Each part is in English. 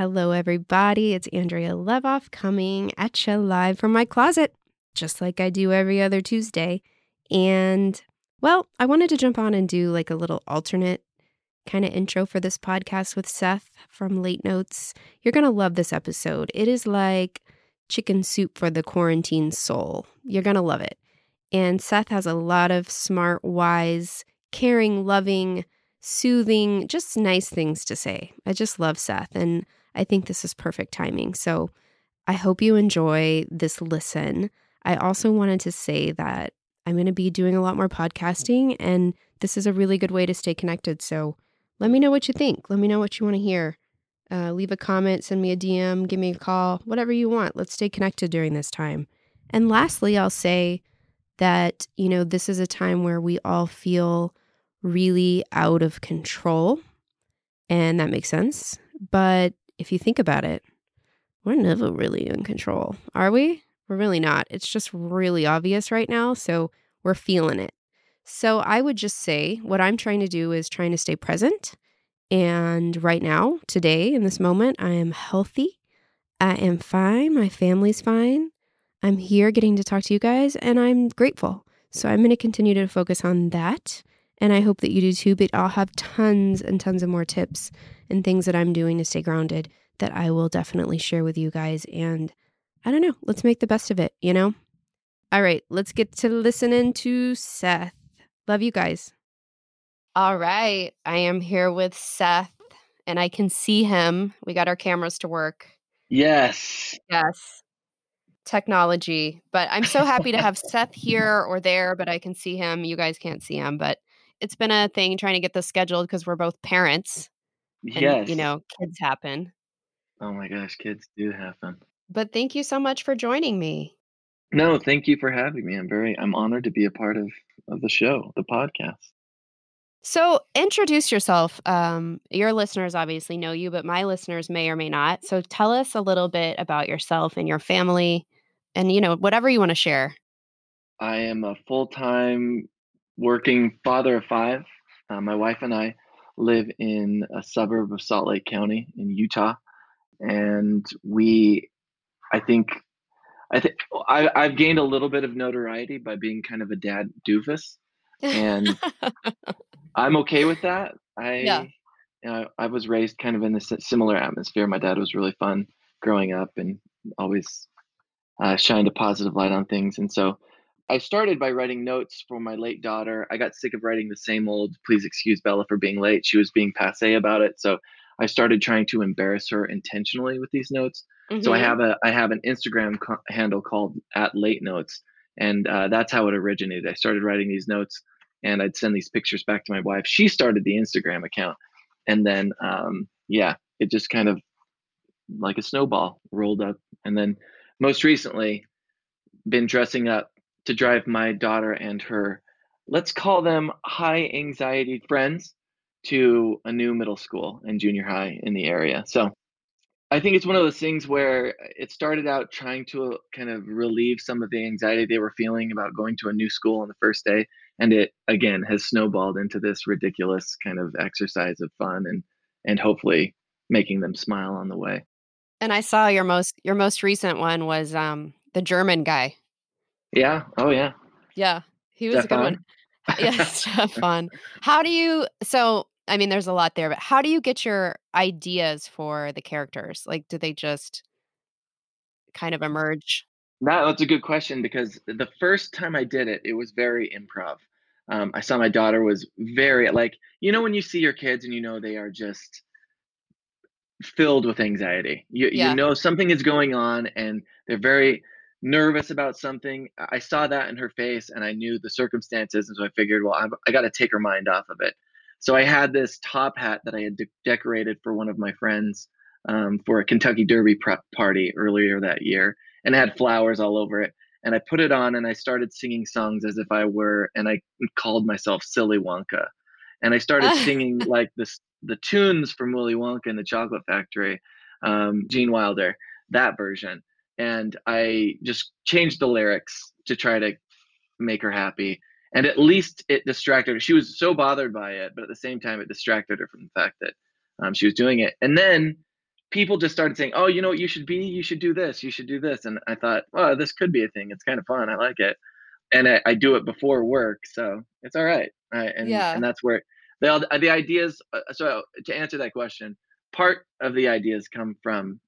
Hello, everybody. It's Andrea Levoff coming at you live from my closet, just like I do every other Tuesday. And well, I wanted to jump on and do like a little alternate kind of intro for this podcast with Seth from Late Notes. You're going to love this episode. It is like chicken soup for the quarantine soul. You're going to love it. And Seth has a lot of smart, wise, caring, loving, soothing, just nice things to say. I just love Seth, and I think this is perfect timing. So I hope you enjoy this listen. I also wanted to say that I'm going to be doing a lot more podcasting, and this is a really good way to stay connected. So let me know what you think. Let me know what you want to hear. Uh, leave a comment, send me a DM, give me a call, whatever you want. Let's stay connected during this time. And lastly, I'll say that, you know, this is a time where we all feel really out of control. And that makes sense. But if you think about it, we're never really in control, are we? We're really not. It's just really obvious right now. So we're feeling it. So I would just say what I'm trying to do is trying to stay present. And right now, today, in this moment, I am healthy. I am fine. My family's fine. I'm here getting to talk to you guys, and I'm grateful. So I'm going to continue to focus on that and I hope that you do too. But I'll have tons and tons of more tips and things that I'm doing to stay grounded that I will definitely share with you guys. And I don't know, let's make the best of it, you know? All right, let's get to listening to Seth. Love you guys. All right, I am here with Seth and I can see him. We got our cameras to work. Yes. Yes. Technology. But I'm so happy to have Seth here or there, but I can see him. You guys can't see him, but it's been a thing trying to get this scheduled because we're both parents. And, Yes. you know, kids happen. Oh my gosh, kids do happen. But thank you so much for joining me. No, thank you for having me. I'm very I'm honored to be a part of of the show, the podcast. So, introduce yourself. Um, your listeners obviously know you, but my listeners may or may not. So, tell us a little bit about yourself and your family, and you know whatever you want to share. I am a full-time working father of five. Uh, my wife and I live in a suburb of Salt Lake County in Utah, and we, I think, I think I, I've gained a little bit of notoriety by being kind of a dad doofus, and I'm okay with that. I, Yeah. you know, I was raised kind of in a similar atmosphere. My dad was really fun growing up and always uh, shined a positive light on things. And so I started by writing notes for my late daughter. I got sick of writing the same old, please excuse Bella for being late. She was being passe about it. So I started trying to embarrass her intentionally with these notes. So I Mhm. have a I have an Instagram co- handle called at late notes, and uh, that's how it originated. I started writing these notes, and I'd send these pictures back to my wife. She started the Instagram account, and then um, yeah, it just kind of like a snowball rolled up. And then most recently, been dressing up to drive my daughter and her, let's call them high anxiety friends, to a new middle school and junior high in the area. So I think it's one of those things where it started out trying to kind of relieve some of the anxiety they were feeling about going to a new school on the first day. And it again has snowballed into this ridiculous kind of exercise of fun and and hopefully making them smile on the way. And I saw your most your most recent one was um the German guy. Yeah. Oh yeah. Yeah, he was a good one. Yeah, Stefan. How do you? So, I mean, there's a lot there, but how do you get your ideas for the characters? Like, do they just kind of emerge? That, that's a good question because the first time I did it, it was very improv. Um, I saw my daughter was very like you know when you see your kids and you know they are just filled with anxiety. You Yeah. you know something is going on and they're very nervous about something. I I saw that in her face and I knew the circumstances and so I figured, well, I'm, I got to take her mind off of it. So I had this top hat that I had de- decorated for one of my friends um, for a Kentucky Derby prep party earlier that year and it had flowers all over it. And I put it on and I started singing songs as if I were, and I called myself Silly Wonka. And I started singing like this, the tunes from Willy Wonka and the Chocolate Factory, um, Gene Wilder, that version. And I just changed the lyrics to try to make her happy. And at least it distracted her. She was so bothered by it, but at the same time, it distracted her from the fact that um, she was doing it. And then people just started saying, "Oh, you know what you should be? You should do this. You should do this." And I thought, "Well, this could be a thing. It's kind of fun. I like it." And I, I do it before work, so it's all right. right? And Yeah. and that's where the the ideas. uh, So to answer that question, part of the ideas come from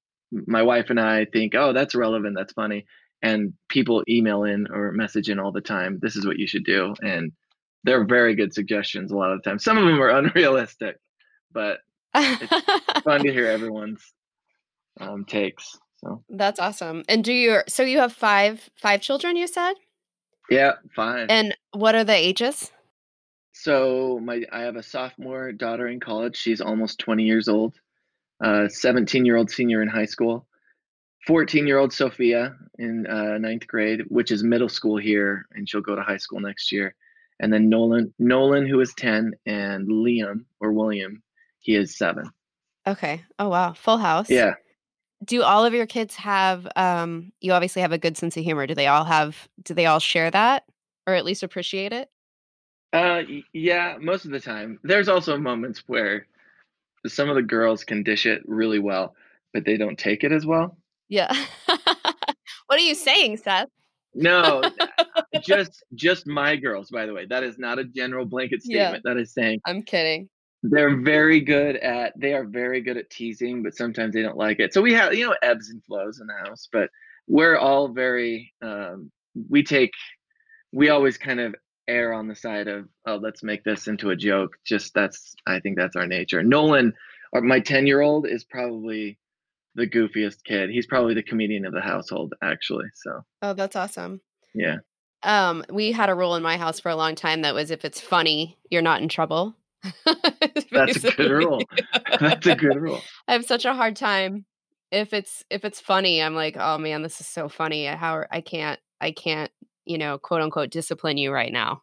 my wife and I think, "Oh, that's relevant. That's funny." And people email in or message in all the time. This is what you should do, and they're very good suggestions a lot of the time. Some of them are unrealistic, but it's fun to hear everyone's um, takes. So That's awesome. And do you so you have five five children you said? yeah, fine. And what are the ages? so my I have a sophomore daughter in college. She's almost 20 years old. Uh, 17 year old senior in high school. 14 year old Sophia in uh, ninth grade, which is middle school here, and she'll go to high school next year. And then Nolan, Nolan, who is 10, and Liam or William, he is seven. Okay. Oh wow. Full house. Yeah. Do all of your kids have um you obviously have a good sense of humor. Do they all have do they all share that or at least appreciate it? Uh, yeah, most of the time. There's also moments where some of the girls can dish it really well, but they don't take it as well. Yeah. what are you saying, Seth? No, just just my girls, by the way. That is not a general blanket Yeah. statement. That is saying I'm kidding. they're very good at they are very good at teasing, but sometimes they don't like it. So we have, you know, ebbs and flows in the house, but we're all very um we take we always kind of err on the side of oh let's make this into a joke just that's i think that's our nature nolan or my 10 year old is probably the goofiest kid he's probably the comedian of the household actually so Oh, that's awesome. yeah Um, we had a rule in my house for a long time that was if it's funny, you're not in trouble. that's a good rule that's a good rule I have such a hard time if it's if it's funny. I'm like, oh man, this is so funny. How I can't I can't you know quote unquote discipline you right now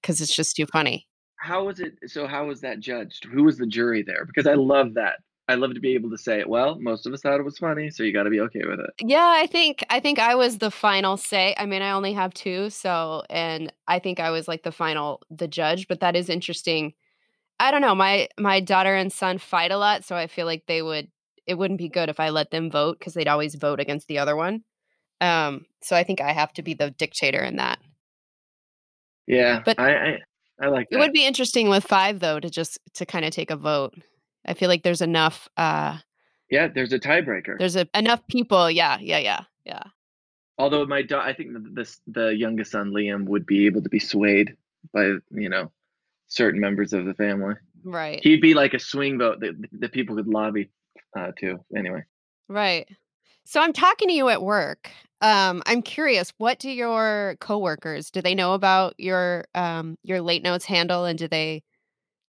because it's just too funny. how was it so how was that judged who was the jury there because i love that i love to be able to say well most of us thought it was funny so you got to be okay with it Yeah, I think I think I was the final say. I mean, I only have two, so and I think I was like the final the judge, but that is interesting. I don't know. My my daughter and son fight a lot, so I feel like they would it wouldn't be good if I let them vote because they'd always vote against the other one. Um, so I think I have to be the dictator in that. yeah But- i i, I like It would be interesting with five though to just to kind of take a vote. I feel like there's enough uh yeah there's a tiebreaker there's a, enough people. Yeah, yeah, yeah, yeah. although my da- i think the, this the youngest son liam would be able to be swayed by you know certain members of the family Right. he'd be like a swing vote that, that people could lobby uh, to anyway Right. So I'm talking to you at work. Um, I'm curious, what do your coworkers do they know about your um your late notes handle and do they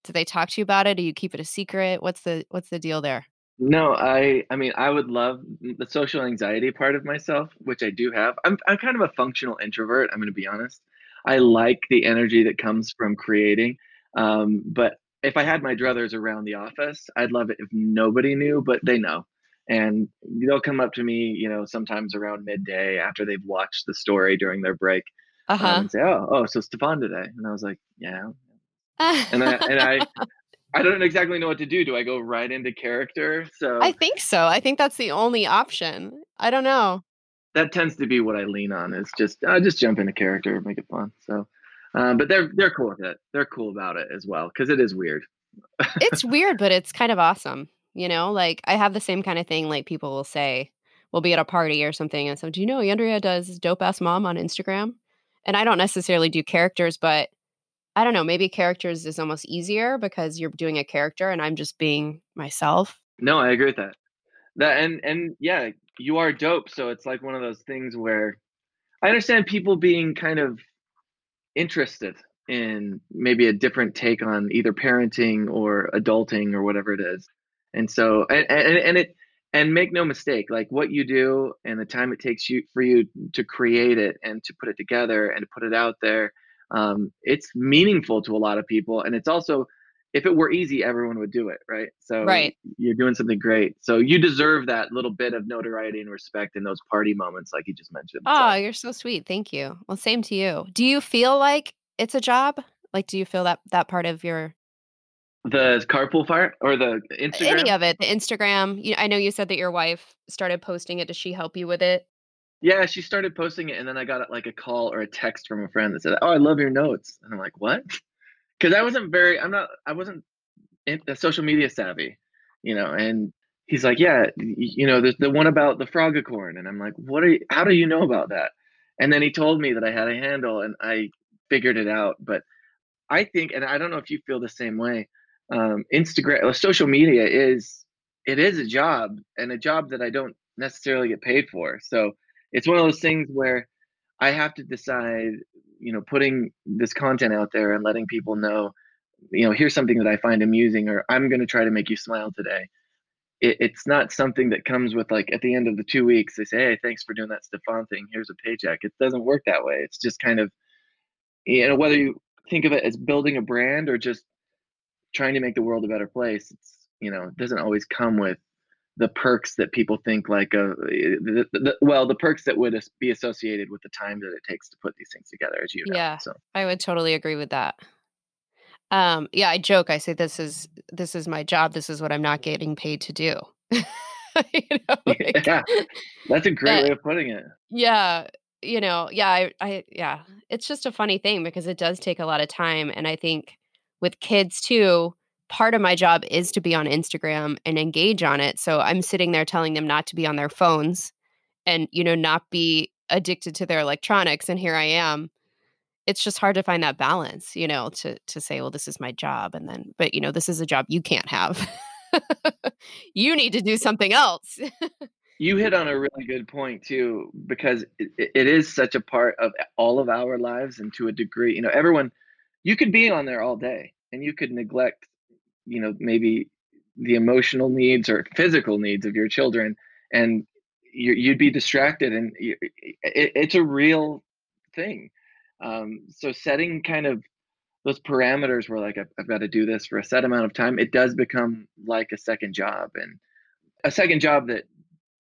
do they talk to you about it? Do you keep it a secret? What's the what's the deal there? no i i mean i would love the social anxiety part of myself which i do have i'm, I'm kind of a functional introvert i'm to be honest i like the energy that comes from creating um, but if i had my druthers around the office i'd love it if nobody knew but they know and they'll come up to me you know sometimes around midday after they've watched the story during their break um, Uh-huh. and say oh oh so stefan today and i was like yeah and I and I I don't exactly know what to do. Do I go right into character? So I think so. I think that's the only option. I don't know. that tends to be what I lean on. Is just I just jump into character, make it fun. So, um, but they're they're cool with it. They're cool about it as well because it is weird. It's weird, but it's kind of awesome. You know, like I have the same kind of thing like people will say, we'll be at a party or something and so do you know Andrea does dope ass mom on Instagram? And I don't necessarily do characters, but I don't know, maybe characters is almost easier because you're doing a character and I'm just being myself. No, I agree with that. That and and yeah, you are dope. So it's like one of those things where I understand people being kind of interested in maybe a different take on either parenting or adulting or whatever it is. And so and and, and it and make no mistake, like what you do and the time it takes you for you to create it and to put it together and to put it out there, um, it's meaningful to a lot of people. And it's also if it were easy, everyone would do it, right? So Right. you're doing something great. So you deserve that little bit of notoriety and respect in those party moments, like you just mentioned. So- Oh, you're so sweet. Thank you. Well, same to you. Do you feel like it's a job? Like do you feel that that part of your The carpool fire or the Instagram? Any of it, the Instagram. You, I know you said that your wife started posting it. Does she help you with it? Yeah, she started posting it, and then I got like a call or a text from a friend that said, "Oh, I love your notes," and I'm like, "What?" Because I wasn't very, I'm not, I wasn't in, social media savvy, you know. And he's like, "Yeah, you know, there's the one about the frogicorn," and I'm like, "What are you? How do you know about that?" And then he told me that I had a handle, and I figured it out. But I think, and I don't know if you feel the same way um, Instagram social media is it is a job and a job that I don't necessarily get paid for. So it's one of those things where I have to decide, you know, putting this content out there and letting people know, you know, here's something that I find amusing or I'm going to try to make you smile today. It, it's not something that comes with like at the end of the two weeks, they say, Hey, thanks for doing that Stefan thing. Here's a paycheck. It doesn't work that way. It's just kind of, you know, whether you think of it as building a brand or just trying to make the world a better place it's you know it doesn't always come with the perks that people think like uh, the, the, well the perks that would be associated with the time that it takes to put these things together as you know yeah so. I would totally agree with that. Um yeah i joke i say this is this is my job this is what i'm not getting paid to do. You know, like, yeah that's a great way of putting it. yeah you know yeah I, I yeah it's just a funny thing because it does take a lot of time and i think with kids too, part of my job is to be on Instagram and engage on it. So I'm sitting there telling them not to be on their phones and, you know, not be addicted to their electronics. And here I am. It's just hard to find that balance, you know, to to say, well, this is my job. And then, but you know, this is a job you can't have. you need to do something else. you hit on a really good point too, because it, it is such a part of all of our lives and to a degree, you know, everyone you could be on there all day and you could neglect you know maybe the emotional needs or physical needs of your children and you, would be distracted and it's a real thing. Um, so setting kind of those parameters where like I've, I've got to do this for a set amount of time it does become like a second job and a second job that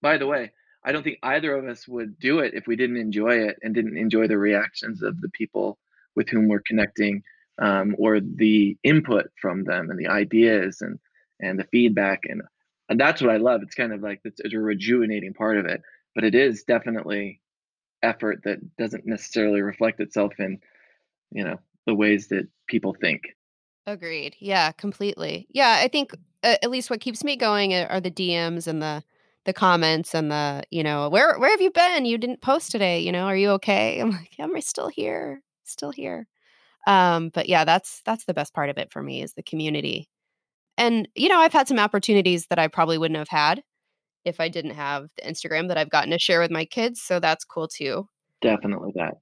by the way i don't think either of us would do it if we didn't enjoy it and didn't enjoy the reactions of the people with whom we're connecting um, or the input from them and the ideas and and the feedback and and that's what I love. It's kind of like it's, it's a rejuvenating part of it, but it is definitely effort that doesn't necessarily reflect itself in you know the ways that people think. Agreed. Yeah, completely. Yeah, I think uh, at least what keeps me going are the DMs and the the comments and the you know where where have you been? You didn't post today. You know, are you okay? I'm like, I'm still here? Still here. Um, but yeah, that's that's the best part of it for me is the community. And you know, I've had some opportunities that I probably wouldn't have had if I didn't have the Instagram that I've gotten to share with my kids, so that's cool too. Definitely that.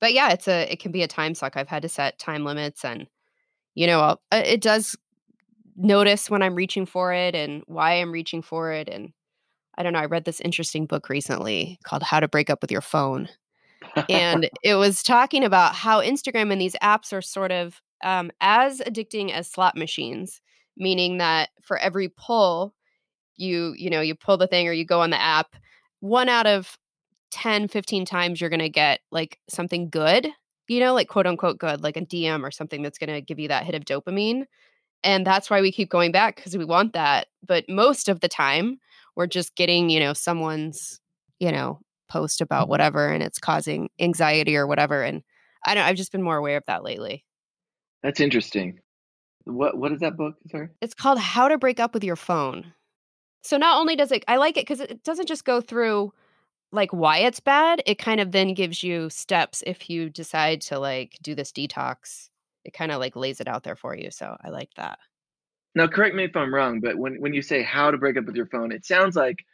But yeah, it's a it can be a time suck. I've had to set time limits and you know, I'll, uh, it does notice when I'm reaching for it and why I'm reaching for it and I don't know, I read this interesting book recently called How to Break Up with Your Phone and it was talking about how Instagram and these apps are sort of um, as addicting as slot machines, meaning that for every pull, you you know you pull the thing or you go on the app, one out of 10, 15 times you're to get like something good, you know, like quote unquote good, like a DM or something that's to give you that hit of dopamine. And that's why we keep going back because we want that. But most of the time, we're just getting, you know, someone's, you know, post about mm-hmm. whatever and it's causing anxiety or whatever and i don't i've just been more aware of that lately. That's interesting. What what is that book sorry? It's called how to break up with your phone. So not only does it i like it because it doesn't just go through like why it's bad it kind of then gives you steps if you decide to like do this detox. It kind of like lays it out there for you so i like that. Now correct me if i'm wrong but when when you say how to break up with your phone it sounds like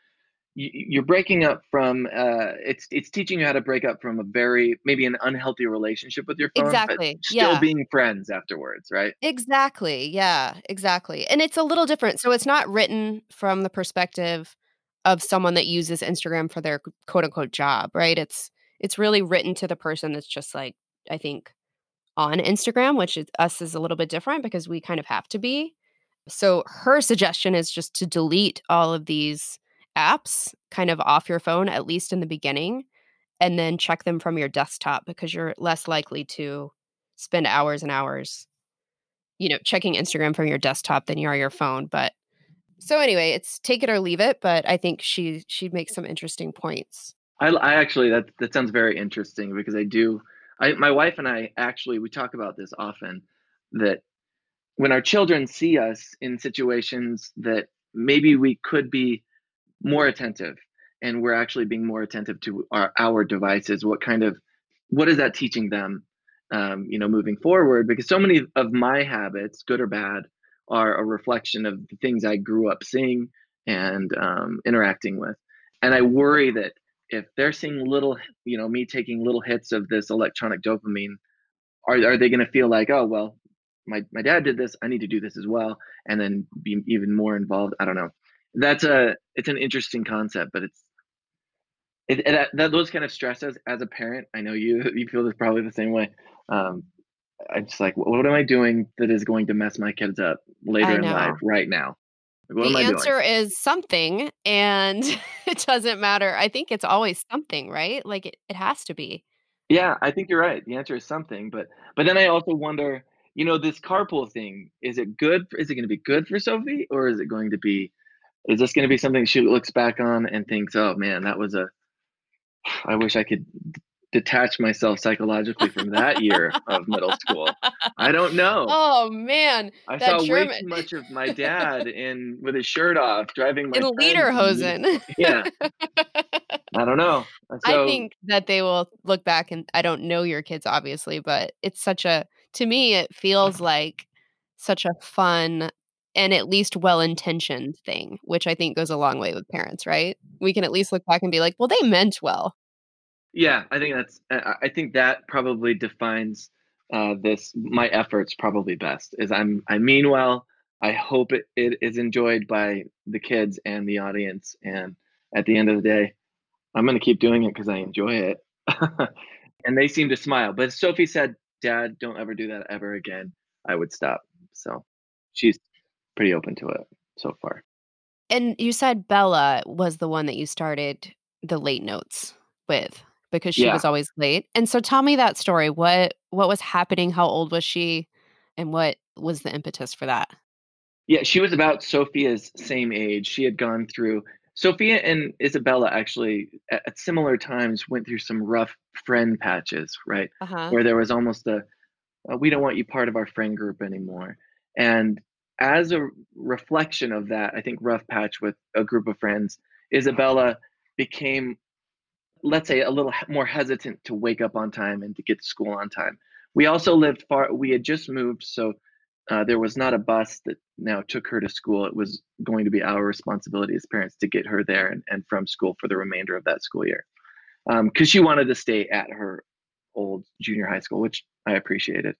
you're breaking up from uh, it's it's teaching you how to break up from a very maybe an unhealthy relationship with your phone exactly still yeah. being friends afterwards right exactly yeah exactly and it's a little different so it's not written from the perspective of someone that uses instagram for their quote unquote job right it's it's really written to the person that's just like i think on instagram which is, us is a little bit different because we kind of have to be so her suggestion is just to delete all of these apps kind of off your phone, at least in the beginning, and then check them from your desktop because you're less likely to spend hours and hours you know, checking Instagram from your desktop than you are your phone. But so anyway, it's take it or leave it. But I think she she makes some interesting points. I, I actually that that sounds very interesting because I do. I my wife and I actually we talk about this often that when our children see us in situations that maybe we could be more attentive and we're actually being more attentive to our, our devices what kind of what is that teaching them um, you know moving forward? Because so many of my habits good or bad are a reflection of the things i grew up seeing and um, interacting with. And i worry that if they're seeing little you know me taking little hits of this electronic dopamine are, are they going to feel like oh well my, my dad did this i need to do this as well and then be even more involved i don't know that's a it's an interesting concept but it's it, it, that, those kind of stresses as a parent i know you you feel this probably the same way. Um i'm just like what, what am i doing that is going to mess my kids up later in life right now? What the answer doing? is something and it doesn't matter. I think it's always something right? Like it, it has to be. Yeah i think you're right. The answer is something but but then i also wonder you know this carpool thing is it good is it going to be good for sophie or is it going to be is this going to be something she looks back on and thinks oh man that was a i wish i could detach myself psychologically from that year of middle school. I don't know. Oh man, I saw German... way too much of my dad in with his shirt off driving my in lederhosen. Yeah, I don't know. So, I think that they will look back and I don't know your kids obviously, but it's such a to me it feels like such a fun and at least well intentioned thing, which I think goes a long way with parents, right? We can at least look back and be like, well, they meant well. Yeah, I think that's. I think that probably defines uh, this my efforts probably best. Is I'm I mean well. I hope it, it is enjoyed by the kids and the audience. And at the end of the day, I'm going to keep doing it because I enjoy it. and they seem to smile. But Sophie said, "Dad, don't ever do that ever again." I would stop. So she's pretty open to it so far. And you said Bella was the one that you started the late notes with because she yeah. was always late. And so tell me that story. What what was happening? How old was she? And what was the impetus for that? Yeah, she was about Sophia's same age. She had gone through Sophia and Isabella actually at, at similar times went through some rough friend patches, right? Uh-huh. Where there was almost a we don't want you part of our friend group anymore. And as a reflection of that, I think rough patch with a group of friends, Isabella became let's say a little more hesitant to wake up on time and to get to school on time. We also lived far. We had just moved, so uh, there was not a bus that now took her to school. It was going to be our responsibility as parents to get her there and, and from school for the remainder of that school year, because um, she wanted to stay at her old junior high school, which I appreciated.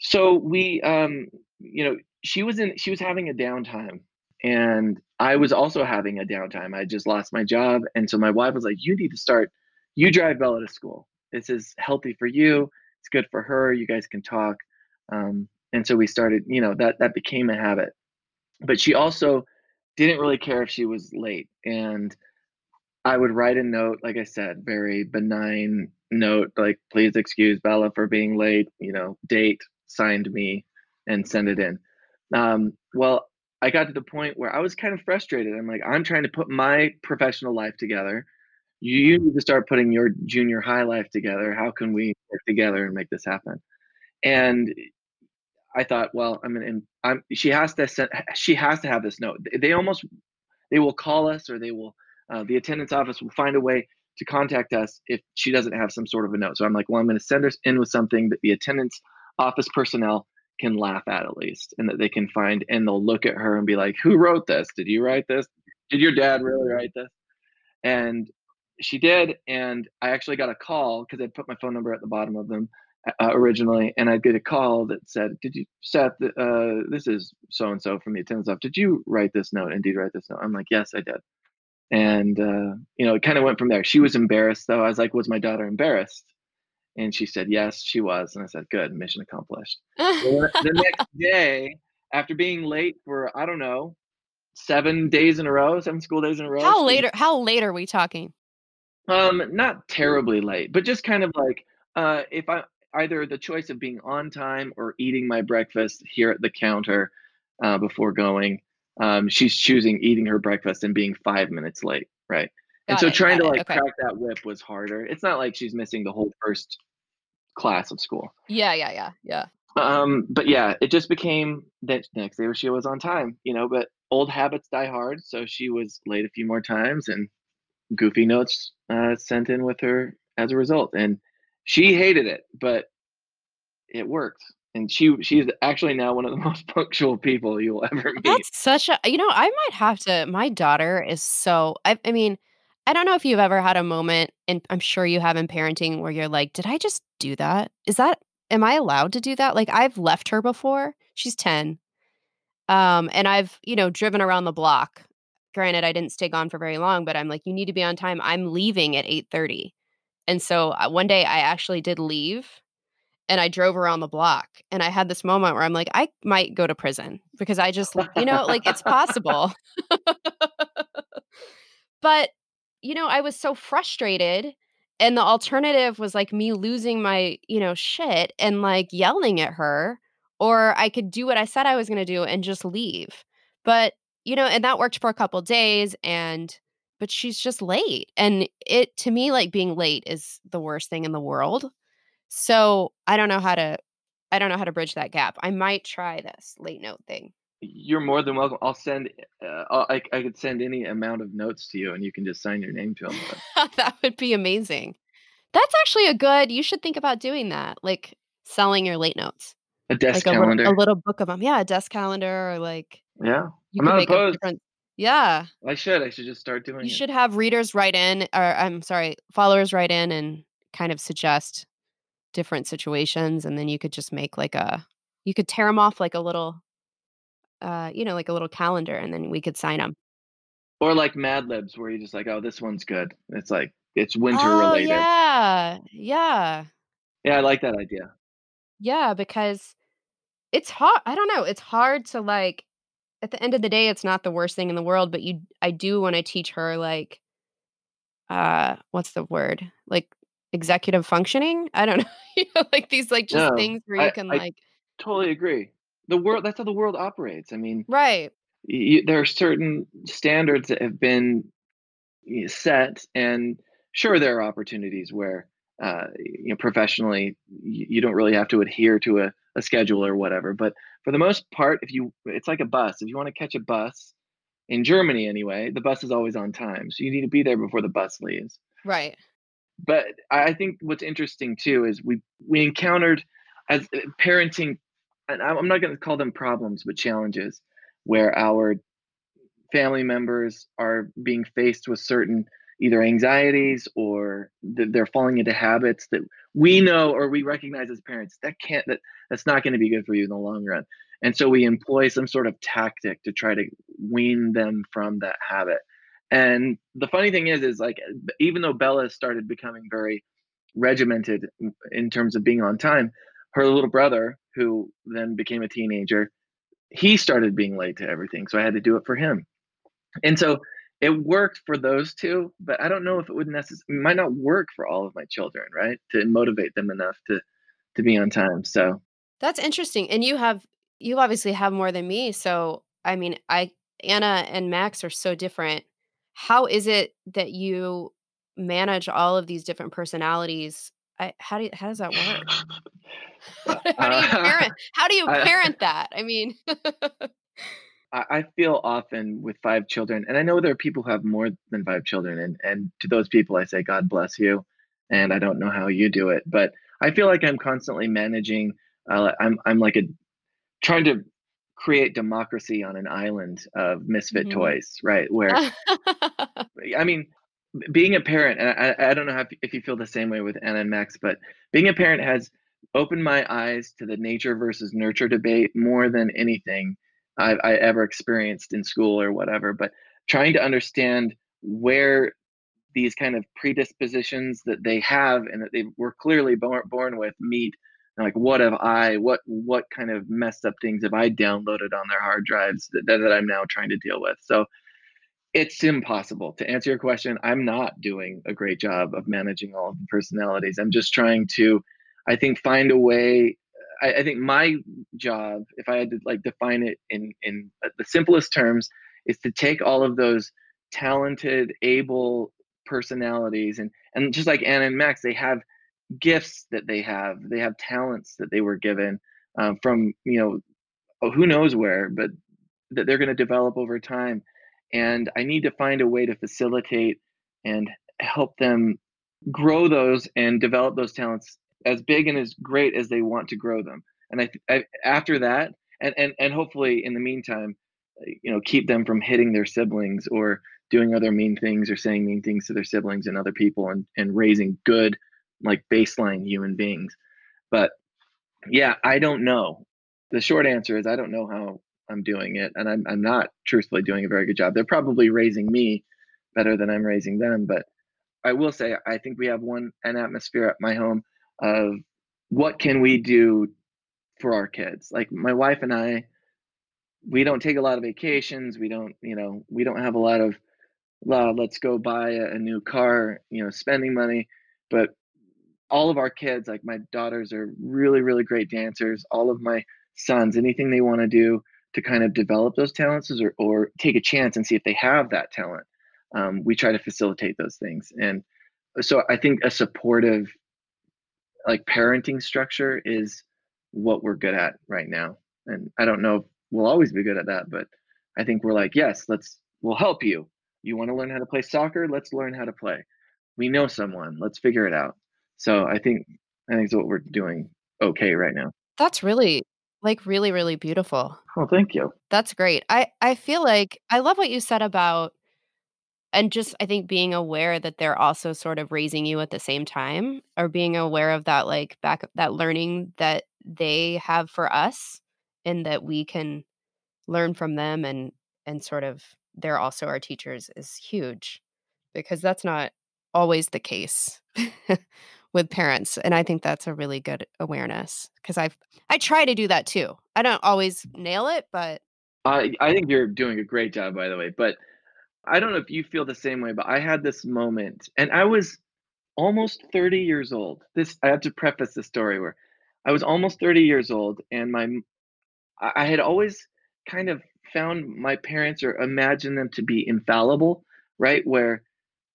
So we, um, you know, she was in. She was having a downtime, and I was also having a downtime. I just lost my job. And so my wife was like, You need to start, you drive Bella to school. This is healthy for you. It's good for her. You guys can talk. Um, and so we started, you know, that that became a habit. But she also didn't really care if she was late. And I would write a note, like I said, very benign note, like, please excuse Bella for being late, you know, date, signed me, and send it in. Um, well, I got to the point where I was kind of frustrated. I'm like, I'm trying to put my professional life together. You need to start putting your junior high life together. How can we work together and make this happen? And I thought, well, I mean, I'm, she has to send, she has to have this note. They almost, they will call us or they will, uh, the attendance office will find a way to contact us if she doesn't have some sort of a note. So I'm like, well, I'm going to send her in with something that the attendance office personnel can laugh at at least and that they can find and they'll look at her and be like who wrote this? Did you write this? Did your dad really write this? And she did and i actually got a call because I'd put my phone number at the bottom of them uh, originally and i'd get a call that said did you seth uh, this is so and so from the attendance office. Did you write this note? Indeed write this note. I'm like yes i did. And uh, you know it kind of went from there. She was embarrassed though. I was like was my daughter embarrassed and she said, Yes, she was. And I said, Good, mission accomplished. the next day, after being late for, I don't know, seven days in a row, seven school days in a row. How later how late are we talking? Um, not terribly late, but just kind of like uh if I either the choice of being on time or eating my breakfast here at the counter uh, before going. Um, she's choosing eating her breakfast and being five minutes late, right? Got and so it, trying to it, like okay. crack that whip was harder. It's not like she's missing the whole first class of school. Yeah, yeah, yeah, yeah. Um, but yeah, it just became that next day she was on time, you know, but old habits die hard. So she was late a few more times and goofy notes uh, sent in with her as a result. And she hated it, but it worked. And she she's actually now one of the most punctual people you'll ever meet. That's such a you know, I might have to my daughter is so I I mean, I don't know if you've ever had a moment and I'm sure you have in parenting where you're like, "Did I just do that? Is that am I allowed to do that?" Like I've left her before. She's 10. Um and I've, you know, driven around the block. Granted, I didn't stay gone for very long, but I'm like, "You need to be on time. I'm leaving at 8:30." And so uh, one day I actually did leave and I drove around the block and I had this moment where I'm like, I might go to prison because I just, you know, like it's possible. but, you know, I was so frustrated. And the alternative was like me losing my, you know, shit and like yelling at her, or I could do what I said I was going to do and just leave. But, you know, and that worked for a couple days. And, but she's just late. And it, to me, like being late is the worst thing in the world. So I don't know how to I don't know how to bridge that gap. I might try this late note thing. You're more than welcome. I'll send. Uh, I'll, I I could send any amount of notes to you, and you can just sign your name to them. that would be amazing. That's actually a good. You should think about doing that, like selling your late notes, A desk like calendar. a little book of them. Yeah, a desk calendar, or like yeah, you I'm not opposed. Yeah, I should. I should just start doing you it. should have readers write in, or I'm sorry, followers write in and kind of suggest different situations, and then you could just make like a. You could tear them off like a little, uh, you know, like a little calendar, and then we could sign them. Or like Mad Libs, where you're just like, oh, this one's good. It's like it's winter Oh related. yeah, yeah, Yeah, I like that idea. yeah. Because it's hard. I don't know. It's hard to like. At the end of the day, it's not the worst thing in the world. But you, I do want to teach her like, uh, what's the word? Like executive functioning. I don't know. you know, like these like just No, things where you I- can I- like Totally agree. The world. That's how the world operates. I mean, right. y there are certain standards that have been set, and sure, there are opportunities where, uh, you know, professionally, you, you don't really have to adhere to a, a schedule or whatever. But for the most part, if you, it's like a bus. If you want to catch a bus in Germany, anyway, the bus is always on time, so you need to be there before the bus leaves. Right. but I I think what's interesting too is we we encountered as uh, parenting, and I'm I'm not going to call them problems, but challenges, where our family members are being faced with certain either anxieties or th- they're falling into habits that we mm. know or we recognize as parents that can't that that's not going to be good for you in the long run. And so we employ some sort of tactic to try to wean them from that habit. And the funny thing is is like even though bella started becoming very regimented in terms of being on time her little brother who then became a teenager he started being late to everything so i had to do it for him and so it worked for those two but i don't know if it would necessarily might not work for all of my children right to motivate them enough to to be on time so That's interesting. And you have you obviously have more than me. So I mean, I Anna and Max are so different. How is it that you manage all of these different personalities? I, how do you, how does that work? how do you parent? How do you I- parent that? I mean, I, I feel often with five children, and I know there are people who have more than five children, and and to those people I say God bless you, and I don't know how you do it, but I feel like I'm constantly managing. Uh, I'm I'm like a trying to create democracy on an island of misfit Mhm. toys, right? Where I mean, being a parent, and I, I don't know how, if you feel the same way with Anna and Max, but being a parent has opened my eyes to the nature versus nurture debate more than anything I've I ever experienced in school or whatever. But trying to understand where these kind of predispositions that they have and that they were clearly born, born with meet like what have i what what kind of messed up things have i downloaded on their hard drives that, that i'm now trying to deal with so it's impossible to answer your question i'm not doing a great job of managing all of the personalities i'm just trying to I think find a way. I, I think my job, if I had to like define it in in the simplest terms, is to take all of those talented, able personalities and and just like Anna and Max, they have gifts that they have. They have talents that they were given um, from you know oh, who knows where, but that they're going to develop over time. And I need to find a way to facilitate and help them grow those and develop those talents as big and as great as they want to grow them. And I, I after that, and, and and hopefully in the meantime, you know, keep them from hitting their siblings or doing other mean things or saying mean things to their siblings and other people and and raising good like baseline human beings. But yeah, I don't know. The short answer is I don't know how I'm doing it, and I'm I'm not truthfully doing a very good job. They're probably raising me better than I'm raising them, but I will say I think we have one an atmosphere at my home of what can we do for our kids. Like my wife and I, we don't take a lot of vacations. We don't, you know, we don't have a lot of let's go buy a, a new car, you know, spending money. But all of our kids, like my daughters, are really, really great dancers. All of my sons, anything they want to do to kind of develop those talents or, or take a chance and see if they have that talent, um, we try to facilitate those things. And so I think a supportive, like parenting structure is what we're good at right now. And I don't know if we'll always be good at that, but I think we're like, yes, let's, we'll help you. You want to learn how to play soccer? Let's learn how to play. We know someone. Let's figure it out. So I think I think it's what we're doing okay right now. That's really like really really beautiful. Oh, thank you. That's great. I I feel like I love what you said about and just I think being aware that they're also sort of raising you at the same time or being aware of that like back that learning that they have for us and that we can learn from them and and sort of they're also our teachers is huge because that's not always the case with parents and i think that's a really good awareness because i i try to do that too. I don't always nail it but i i think you're doing a great job by the way but i don't know if you feel the same way but i had this moment and i was almost 30 years old this i have to preface the story where i was almost 30 years old and my i had always kind of found my parents or imagined them to be infallible right where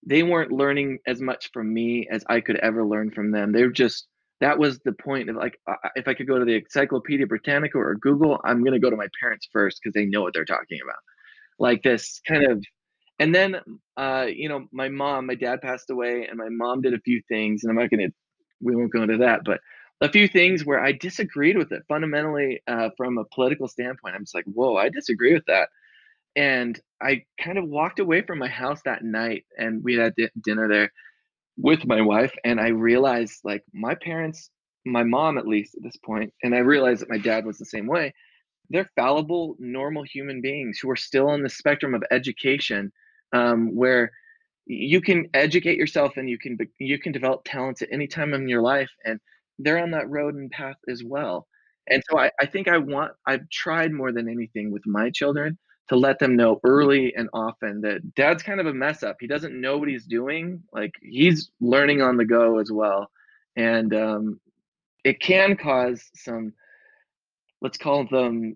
they weren't learning as much from me as I could ever learn from them. They were just that was the point of like if I could go to the Encyclopedia Britannica or Google, I'm going to go to my parents first because they know what they're talking about. Like this kind of and then uh you know my mom, my dad passed away and my mom did a few things and I'm not to we won't go into that, but a few things where I disagreed with it fundamentally uh, from a political standpoint. I'm just like, whoa, I disagree with that and I kind of walked away from my house that night and we had dinner there with my wife and I realized like my parents my mom at least at this point and I realized that my dad was the same way they're fallible normal human beings who are still on the spectrum of education um, where you can educate yourself and you can you can develop talents at any time in your life and they're on that road and path as well and so I, I think i want i've tried more than anything with my children to let them know early and often that dad's kind of a mess up. He doesn't know what he's doing. Like he's learning on the go as well. And um, it can cause some, let's call them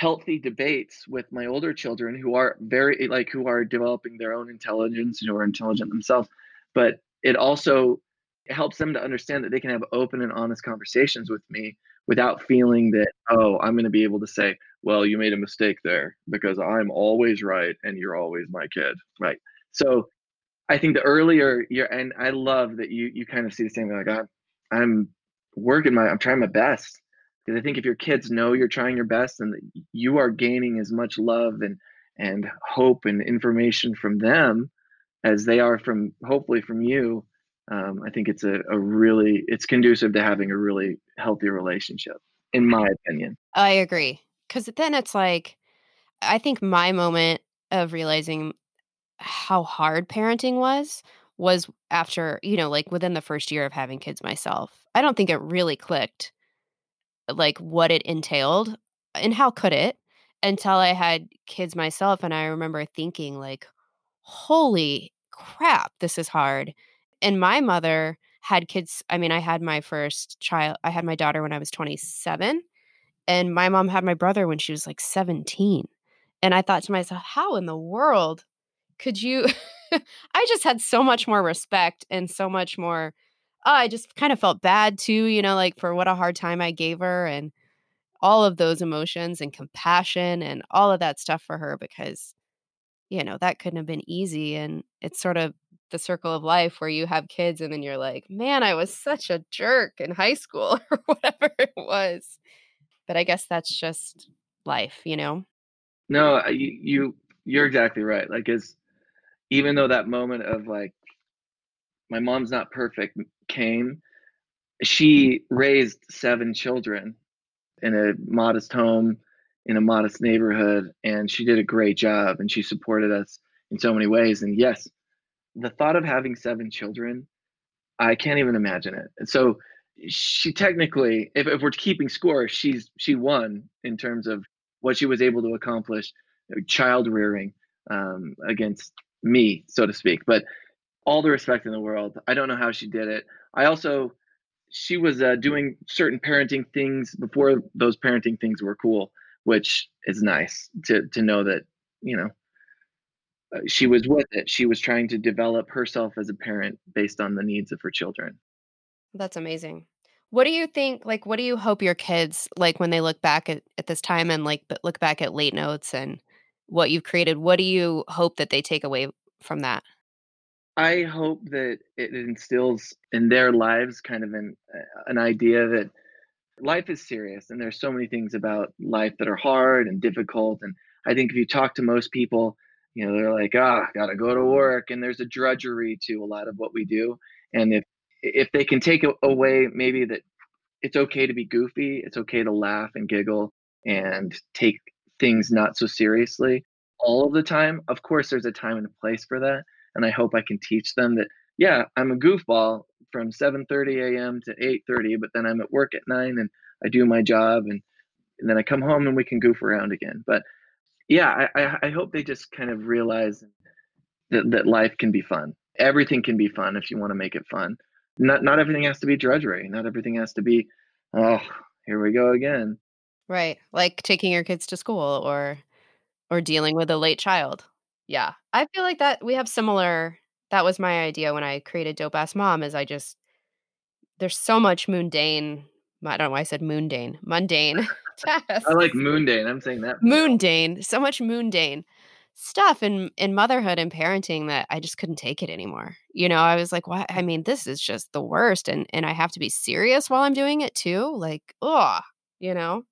healthy debates with my older children who are very, eh, like, who are developing their own intelligence, and who are intelligent themselves. But it also helps them to understand that they can have open and honest conversations with me without feeling that, oh, I'm going to be able to say, well, you made a mistake there because I'm always right and you're always my kid. Right. So I think the earlier you're, and I love that you, you kind of see the same thing. Like I'm, I'm working my, I'm trying my best because I think if your kids know you're trying your best and you are gaining as much love and, and hope and information from them as they are from hopefully from you, um, I think it's a, a really it's conducive to having a really healthy relationship, in my opinion. I agree because then it's like I think my moment of realizing how hard parenting was was after you know like within the first year of having kids myself. I don't think it really clicked like what it entailed and how could it until I had kids myself and I remember thinking like holy crap this is hard and my mother had kids. I mean, I had my first child, I had my daughter when I was 27, and my mom had my brother when she was like 17. And I thought to myself, how in the world could you? I just had so much more respect and so much more. Oh, I just kind of felt bad too, you know, like for what a hard time I gave her and all of those emotions and compassion and all of that stuff for her because, you know, that couldn't have been easy. And it's sort of the circle of life where you have kids and then you're like, man, I was such a jerk in high school or whatever it was. But I guess that's just life, you know? No, uh, you, you you're exactly right. Like, as even though that moment of like, my mom's not perfect came, she raised seven children in a modest home in a modest neighborhood and she did a great job and she supported us in so many ways and yes the thought of having seven children i can't even imagine it. And so she technically if, if we're keeping score she's she won in terms of what she was able to accomplish child rearing um, against me so to speak. But all the respect in the world i don't know how she did it i also she was uh, doing certain parenting things before those parenting things were cool, which is nice to to know that you know uh, she was with it. She was trying to develop herself as a parent based on the needs of her children. That's amazing. What do you think? Like, what do you hope your kids like when they look back at, at this time and like look back at late notes and what you've created? What do you hope that they take away from that? I hope that it instills in their lives kind of an uh, an idea that life is serious and there's so many things about life that are hard and difficult and I think if you talk to most people, you know, they're like, "Ah, got to go to work." And there's a drudgery to a lot of what we do. And if if they can take away maybe that it's okay to be goofy, it's okay to laugh and giggle and take things not so seriously all of the time. Of course there's a time and a place for that and I hope I can teach them that yeah, I'm a goofball from 7:30 a.m. to 8:30, but then I'm at work at 9 and I do my job and, and then I come home and we can goof around again. But yeah, I, I hope they just kind of realize that, that life can be fun. Everything can be fun if you want to make it fun. Not not everything has to be drudgery. Not everything has to be, oh, here we go again. Right. Like taking your kids to school or or dealing with a late child. Yeah. I feel like that we have similar that was my idea when I created Dope Ass Mom is I just there's so much mundane I don't know why I said mundane. Mundane tasks. I like mundane. I'm saying that. Mundane. So much mundane stuff in in motherhood and parenting that I just couldn't take it anymore. You know, I was like, "What? I mean, this is just the worst." And and I have to be serious while I'm doing it too. Like, oh, you know.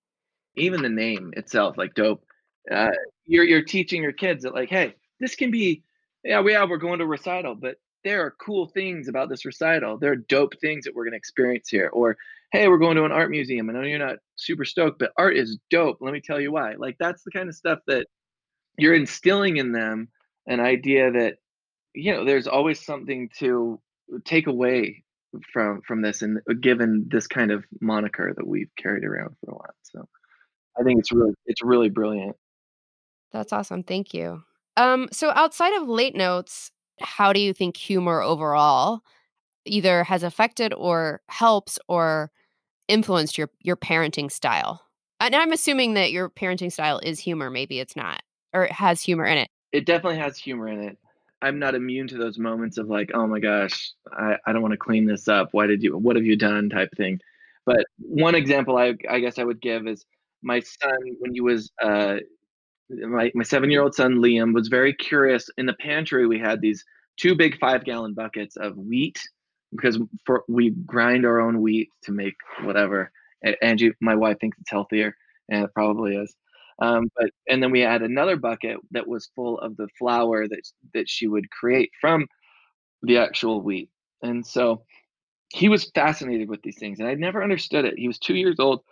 Even the name itself, like dope. Uh, you're you're teaching your kids that, like, hey, this can be yeah we are we're going to recital but there are cool things about this recital. There are dope things that we're going to experience here. Or hey we're going to an art museum. I know you're not super stoked but art is dope. Let me tell you why. Like that's the kind of stuff that you're instilling in them an idea that you know there's always something to take away from from this and uh, given this kind of moniker that we've carried around for a while. So i think it's really it's really brilliant. That's awesome. Thank you um, so outside of late notes, how do you think humor overall either has affected or helps or influenced your your parenting style? And I'm assuming that your parenting style is humor. Maybe it's not, or it has humor in it. It definitely has humor in it. I'm not immune to those moments of like, oh my gosh, I, I don't want to clean this up. Why did you? What have you done? Type thing. But one example I I guess I would give is my son when he was uh, my, my seven year old son Liam was very curious. In the pantry, we had these two big five gallon buckets of wheat because for we grind our own wheat to make whatever. Angie, my wife thinks it's healthier, and it probably is. Um, but and then we had another bucket that was full of the flour that that she would create from the actual wheat. And so he was fascinated with these things, and I never understood it. He was two years old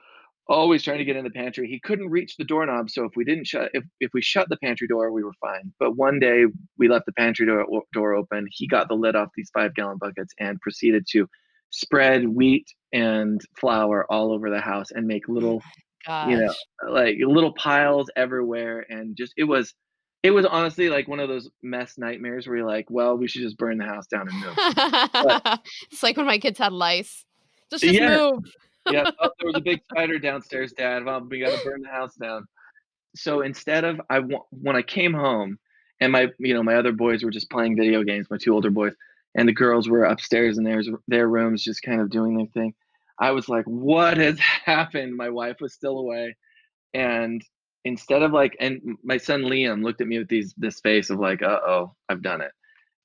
always trying to get in the pantry. He couldn't reach the doorknob, so if we didn't shut if if we shut the pantry door, we were fine. But one day we left the pantry door door open. He got the lid off these five gallon buckets and proceeded to spread wheat and flour all over the house and make oh little Gosh. you know like little piles everywhere and just it was it was honestly like one of those mess nightmares where you're like, well, we should just burn the house down and move. But it's like when my kids had lice. Just just yeah, move. Yeah. Oh, there was a big spider downstairs, Dad. We got to burn the house down. So instead of I when I came home, and my you know my other boys were just playing video games, my two older boys, and the girls were upstairs in their their rooms just kind of doing their thing. I was like, what has happened? My wife was still away, and instead of like, and my son Liam looked at me with these this face of like, uh oh, I've done it.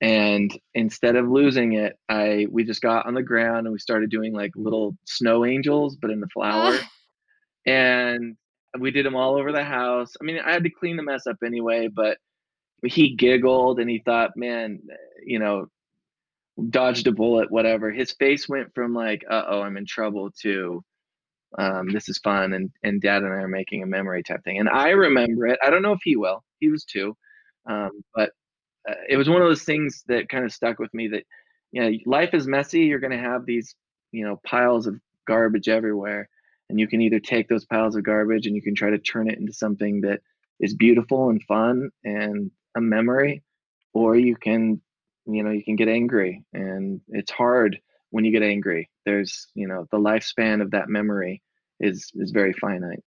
And instead of losing it, I we just got on the ground and we started doing like little snow angels, but in the flour, and we did them all over the house. I mean, I had to clean the mess up anyway, but he giggled and he thought, man, you know, dodged a bullet, whatever. His face went from like, uh oh, I'm in trouble to um, this is fun and and dad and I are making a memory type thing. And I remember it. I don't know if he will. He was two. Um, but it was one of those things that kind of stuck with me that you know, life is messy. You're going to have these, you know, piles of garbage everywhere and you can either take those piles of garbage and you can try to turn it into something that is beautiful and fun and a memory or you can you know you can get angry and it's hard when you get angry there's you know the lifespan of that memory is is very finite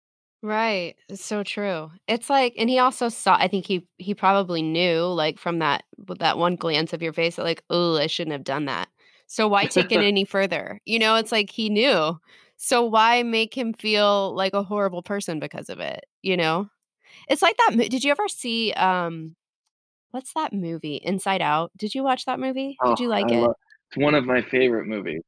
Right. It's so true. It's like and he also saw I think he he probably knew like from that with that one glance of your face that like, "Oh, I shouldn't have done that." So why take it any further? You know, it's like he knew. So why make him feel like a horrible person because of it, you know? It's like that did you ever see um what's that movie? Inside Out. Did you watch that movie? oh Did you i like it? love it's one of my favorite movies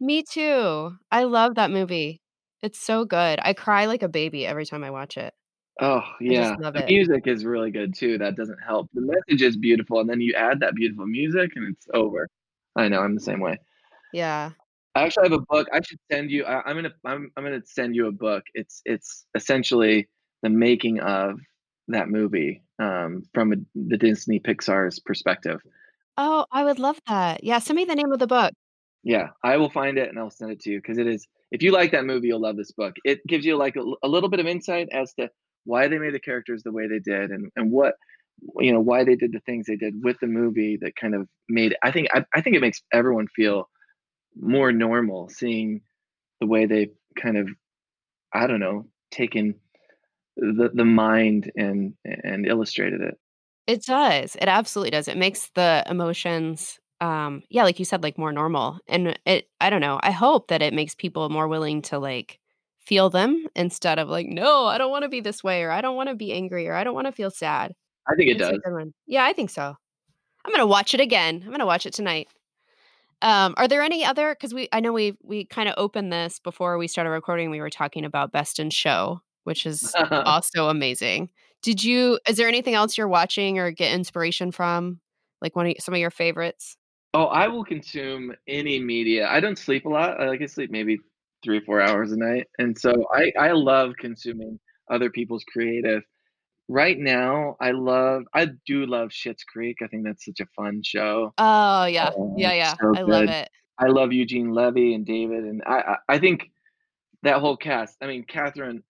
Me too. I love that movie. It's so good. I cry like a baby every time I watch it. oh yeah the it. music is really good too that doesn't help the message is beautiful and then you add that beautiful music and it's over i know i'm the same way Yeah. I actually have a book. I should send you. I, I'm gonna. I'm. I'm gonna send you a book. It's. It's essentially the making of that movie um, from a, the Disney Pixar's perspective. Oh, I would love that. Yeah, send me the name of the book. Yeah, I will find it and I'll send it to you because it is. If you like that movie, you'll love this book. It gives you like a little bit of insight as to why they made the characters the way they did and and what you know why they did the things they did with the movie that kind of made. I think. I, I think it makes everyone feel more normal seeing the way they kind of I don't know taken the the mind and and illustrated it. It does. It absolutely does. It makes the emotions, um, yeah, like you said, like more normal. And it, I don't know. I hope that it makes people more willing to like feel them instead of like, no, I don't want to be this way, or I don't want to be angry, or I don't want to feel sad. I think it a does. Yeah, I think so. I'm gonna watch it again. I'm gonna watch it tonight. Um, are there any other? Because we, I know we we kind of opened this before we started recording. We were talking about Best in Show, which is also amazing. Did you? Is there anything else you're watching or get inspiration from? Like one of some of your favorites? Oh, I will consume any media. I don't sleep a lot. I like to sleep maybe three or four hours a night, and so I I love consuming other people's creative. Right now, I love I do love Schitt's Creek. I think that's such a fun show. Oh yeah, Uh, yeah, yeah. so I love it. I love Eugene Levy and David, and I I, I think that whole cast. I mean, Catherine,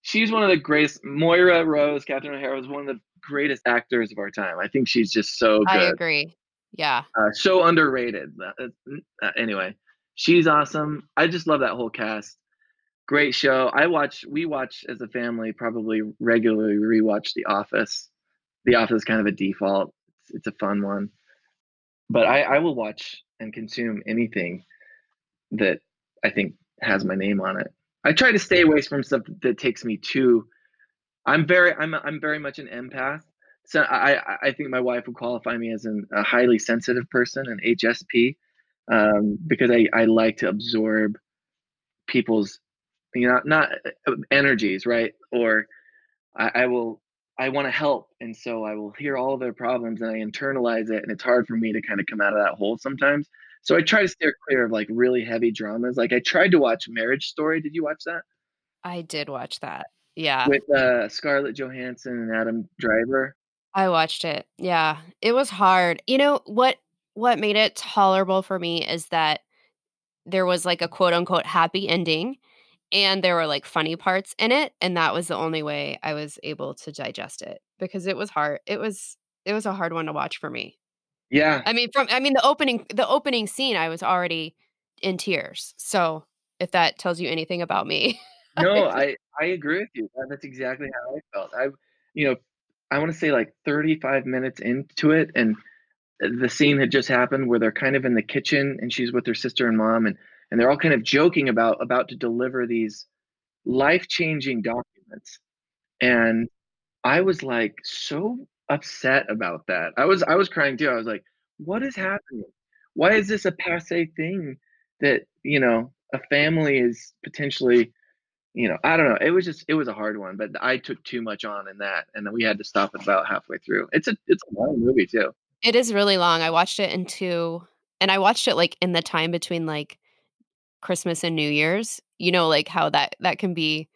she's one of the greatest. Moira Rose, Catherine O'Hara was one of the greatest actors of our time. I think she's just so good. I good, agree. Yeah. uh, so underrated. Uh, uh, anyway, she's awesome. I just love that whole cast. Great show. I watch. We watch as a family probably regularly rewatch The Office. The Office is kind of a default. It's, it's a fun one, but I, I will watch and consume anything that I think has my name on it. I try to stay away from stuff that takes me to. I'm very I'm I'm very much an empath. So I I think my wife would qualify me as an, a highly sensitive person, an HSP, um, because I I like to absorb people's you know not uh, energies right or I, I will I want to help and so I will hear all of their problems and I internalize it and it's hard for me to kind of come out of that hole sometimes. So I try to steer clear of like really heavy dramas. Like I tried to watch Marriage Story. Did you watch that? I did watch that. Yeah. With uh, Scarlett Johansson and Adam Driver. I watched it. Yeah. It was hard. You know what what made it tolerable for me is that there was like a quote unquote happy ending and there were like funny parts in it and that was the only way I was able to digest it. because it was hard. It was it was a hard one to watch for me. Yeah. I mean, from I mean the opening the opening scene, I was already in tears. So if that tells you anything about me, no, I I agree with you. That's exactly how I felt. I, you know, I want to say like 35 minutes into it, and uh, the scene had just happened where they're kind of in the kitchen, and she's with her sister and mom, and and they're all kind of joking about about to deliver these life changing documents, and I was like so upset about that. I was I was crying too. I was like, what is happening? Why is this a passe thing that, you know, a family is potentially, you know, I don't know. It was just it was a hard one, but I took too much on in that and then we had to stop it about halfway through. It's a it's a long movie too. It is really long. I watched it in two and I watched it like in the time between like Christmas and New Year's. You know, like how that that can be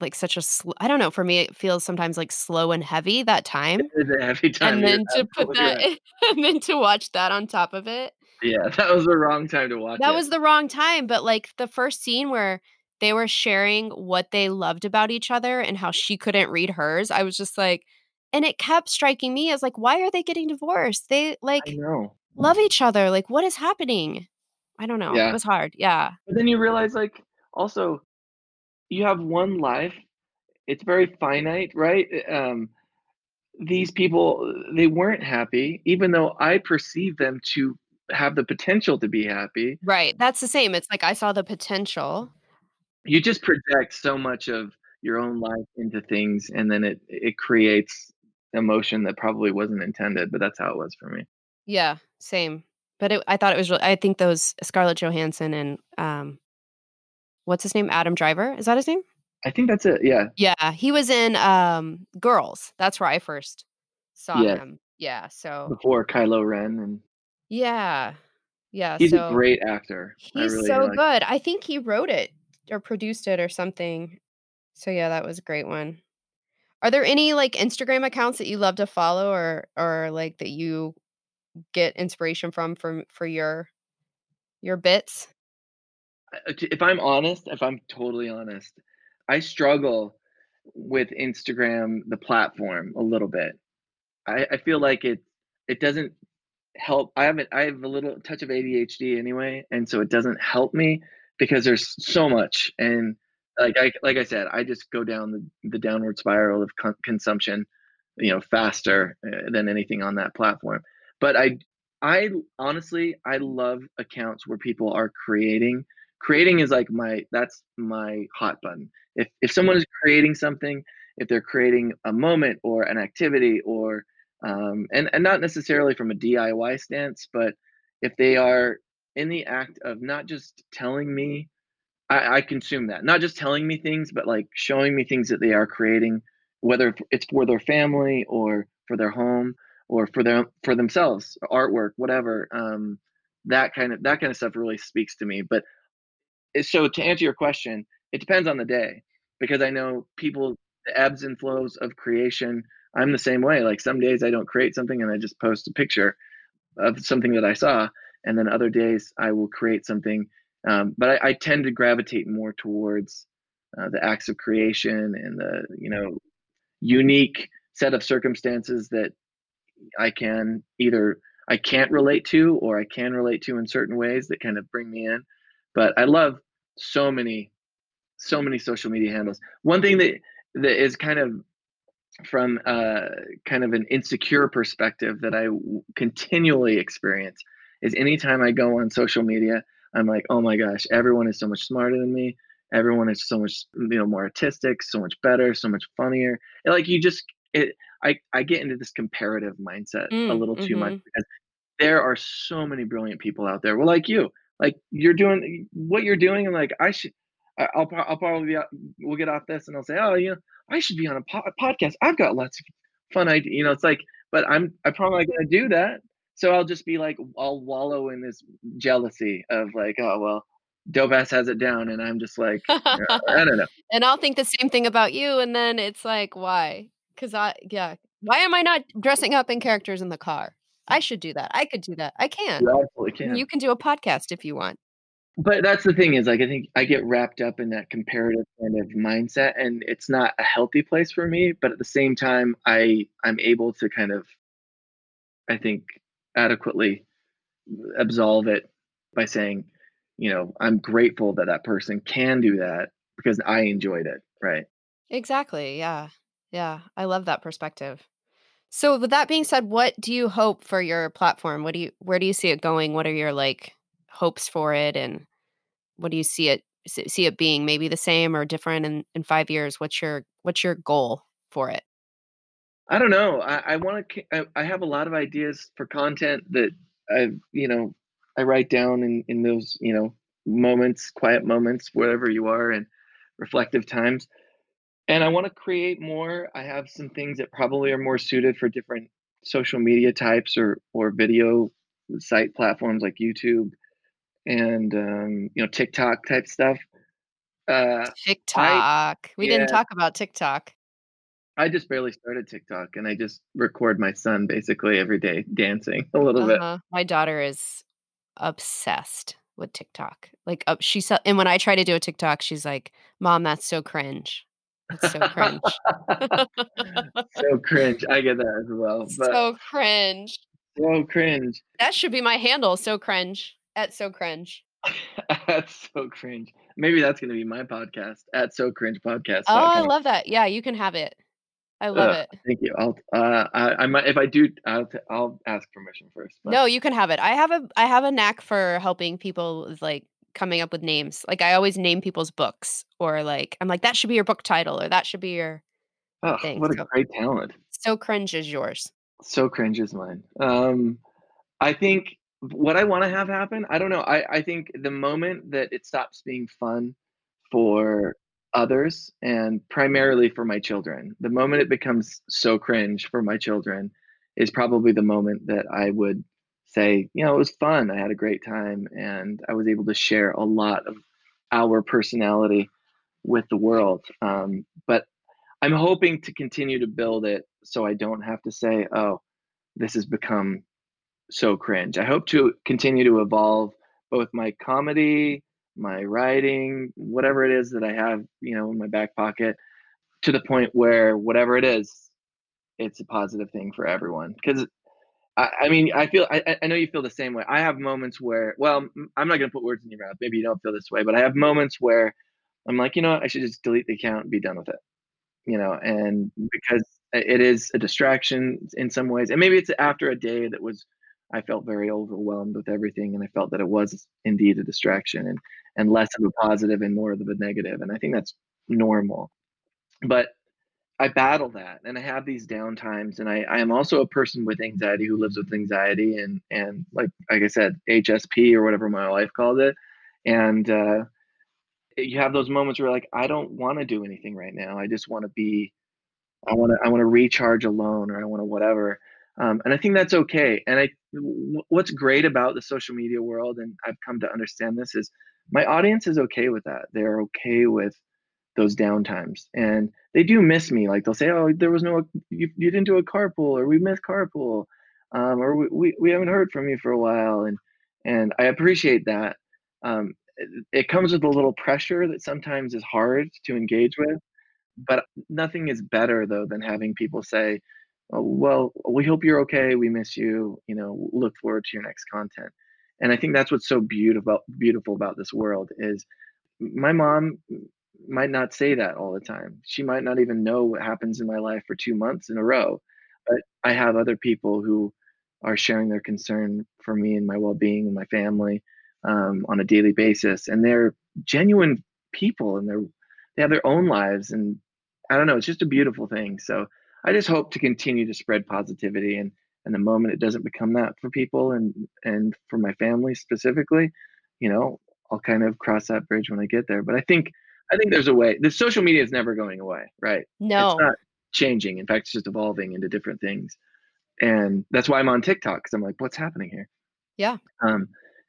like such a sl- I don't know. For me, it feels sometimes like slow and heavy that time. It is a heavy time. And then to put that, and then to watch that on top of it, Yeah, that was the wrong time to watch that it. was the wrong time. But like the first scene where they were sharing what they loved about each other and how she couldn't read hers, I was just like, and it kept striking me as like, why are they getting divorced? They like know. love each other. Like, what is happening? I don't know. Yeah. It was hard. Yeah. But then you realize like also you have one life. It's very finite, right? Um these people they weren't happy even though I perceive them to have the potential to be happy. Right. That's the same. It's like I saw the potential. You just project so much of your own life into things and then it it creates emotion that probably wasn't intended, but that's how it was for me. Yeah, same. But it, I thought it was. Really, I think those Scarlett Johansson and um, what's his name? Adam Driver. Is that his name? I think that's it. Yeah. Yeah, he was in um, Girls. That's where I first saw Yeah. him. Yeah. So Before Kylo Ren and yeah, yeah. he's so a great actor. He's really so like- good. I think he wrote it or produced it or something. So yeah, that was a great one. Are there any like Instagram accounts that you love to follow or or like that you get inspiration from from for your your bits? uh, if I'm honest, if I'm totally honest, I struggle with Instagram, the platform, a little bit. I, I feel like it it doesn't help. I haven't. I have a little touch of ADHD anyway, and so it doesn't help me because there's so much, and like I like I said, I just go down the, the downward spiral of con- consumption, you know, faster uh, than anything on that platform. But I I honestly I love accounts where people are creating. Creating is like my that's my hot button. If if someone is creating something if they're creating a moment or an activity or um, and and not necessarily from a diy stance but if they are in the act of not just telling me I, I consume that not just telling me things but like showing me things that they are creating whether it's for their family or for their home or for their for themselves artwork whatever um, that kind of that kind of stuff really speaks to me but so to answer your question, it depends on the day because I know people the ebbs and flows of creation. I'm the same way. Like some days I don't create something and I just post a picture of something that I saw, and then other days I will create something. Um, but I, I, tend to gravitate more towards uh, the acts of creation and the you know unique set of circumstances that I can either I can't relate to or I can relate to in certain ways that kind of bring me in. But I love so many, so many social media handles. One thing that that is kind of from uh, kind of an insecure perspective that I w- continually experience is anytime I go on social media, I'm like, oh my gosh, everyone is so much smarter than me. Everyone is so much, you know, more artistic, so much better, so much funnier. And like you just, it, I, I get into this comparative mindset a Mm, little too much mhm. because there are so many brilliant people out there. Well, like you, like you're doing what you're doing, and like I should, I- I'll, I'll probably be, out- we'll get off this, and I'll say, oh, you know, I should be on a, po- a podcast. I've got lots of fun ideas. You know, it's like, but I'm, I'm probably not gonna do that. So I'll just be like, I'll wallow in this jealousy of like, oh well, Dope Ass has it down, and I'm just like, uh, I don't know. and I'll think the same thing about you. And then it's like, why? Because I, yeah, why am I not dressing up in characters in the car? I should do that. I could do that. I can. You absolutely can. You can do a podcast if you want. But that's the thing is, like, I think I get wrapped up in that comparative kind of mindset, and it's not a healthy place for me, but at the same time, I I'm able to kind of, I think, adequately absolve it by saying, you know, I'm grateful that that person can do that because I enjoyed it, right? Exactly, yeah. Yeah, I love that perspective. So with that being said, what do you hope for your platform? What do you where do you see it going? What are your, like, hopes for it, and what do you see it see it being? Maybe the same or different in in 5 years? What's your what's your goal for it? I don't know. I I wanna I have a lot of ideas for content that I've you know, I write down in in those, you know, moments, quiet moments, wherever you are, and reflective times, and I wanna create more. I have some things that probably are more suited for different social media types or or video site platforms like YouTube and, um, you know, TikTok type stuff. Uh, I TikTok. We didn't talk about TikTok. I just barely started TikTok, and I just record my son basically every day dancing a little bit. Uh-huh. My daughter is obsessed with TikTok. Like, uh, she saw and when I try to do a TikTok, she's like, "Mom, that's so cringe. It's so cringe." So cringe. I get that as well, So cringe. so cringe. That should be my handle, so cringe, at so cringe. That's so cringe. Maybe that's gonna be my podcast, at so cringe podcast Oh, I love that. Yeah, you can have it. I love Ugh, it. thank you. I'll uh, I I might if I do, I'll t I'll ask permission first, but No, you can have it. I have a I have a knack for helping people with, like, coming up with names. Like, I always name people's books or, like I'm like, "That should be your book title," or, "That should be your Ugh, thing." what a So great talent. So cringe is yours. So cringe is mine. Um, I think what I wanna have happen, I don't know. I I think the moment that it stops being fun for others and primarily for my children, the moment it becomes so cringe for my children is probably the moment that I would say, "You know, it was fun. I had a great time, and I was able to share a lot of our personality with the world." Um, but I'm hoping to continue to build it so I don't have to say, "Oh, this has become so cringe." I hope to continue to evolve both my comedy, my writing, whatever it is that I have, you know, in my back pocket to the point where whatever it is, it's a positive thing for everyone. 'Cause I I mean, I feel I I know you feel the same way. I have moments where well, I'm not gonna put words in your mouth. Maybe you don't feel this way, but I have moments where I'm like, "You know what? I should just delete the account and be done with it." You know, and because it is a distraction in some ways, and maybe it's after a day that was I felt very overwhelmed with everything, and I felt that it was indeed a distraction and and less of a positive and more of a negative, and I think that's normal. But I battle that, and I have these down times, and I I am also a person with anxiety who lives with anxiety and and like like I said, HSP or whatever my wife called it, and, uh, you have those moments where like, "I don't wanna do anything right now. I just wanna be I wanna I wanna recharge alone or I wanna whatever." Um, and I think that's okay, and I w what's great about the social media world, and I've come to understand this, is my audience is okay with that. They're okay with those downtimes, and they do miss me. Like, they'll say, "Oh, there was no you you didn't do a carpool," or "We missed carpool," um, or "We we we haven't heard from you for a while," and and I appreciate that. Um, it it comes with a little pressure that sometimes is hard to engage with, but nothing is better though than having people say, "Oh, well, we hope you're okay. We miss you. You know, look forward to your next content." And I think that's what's so beautiful beautiful about this world is my mom might not say that all the time. She might not even know what happens in my life for 2 months in a row, but I have other people who are sharing their concern for me and my well-being and my family, um, on a daily basis, and they're genuine people, and they're they have their own lives, and I don't know, it's just a beautiful thing. So, I just hope to continue to spread positivity, and and the moment it doesn't become that for people and and for my family specifically, you know, I'll kind of cross that bridge when I get there. But I think I think there's a way. The social media is never going away, right? No it's not changing. In fact, it's just evolving into different things, and that's why I'm on tiktok because I'm like, "What's happening here?" Yeah. Um,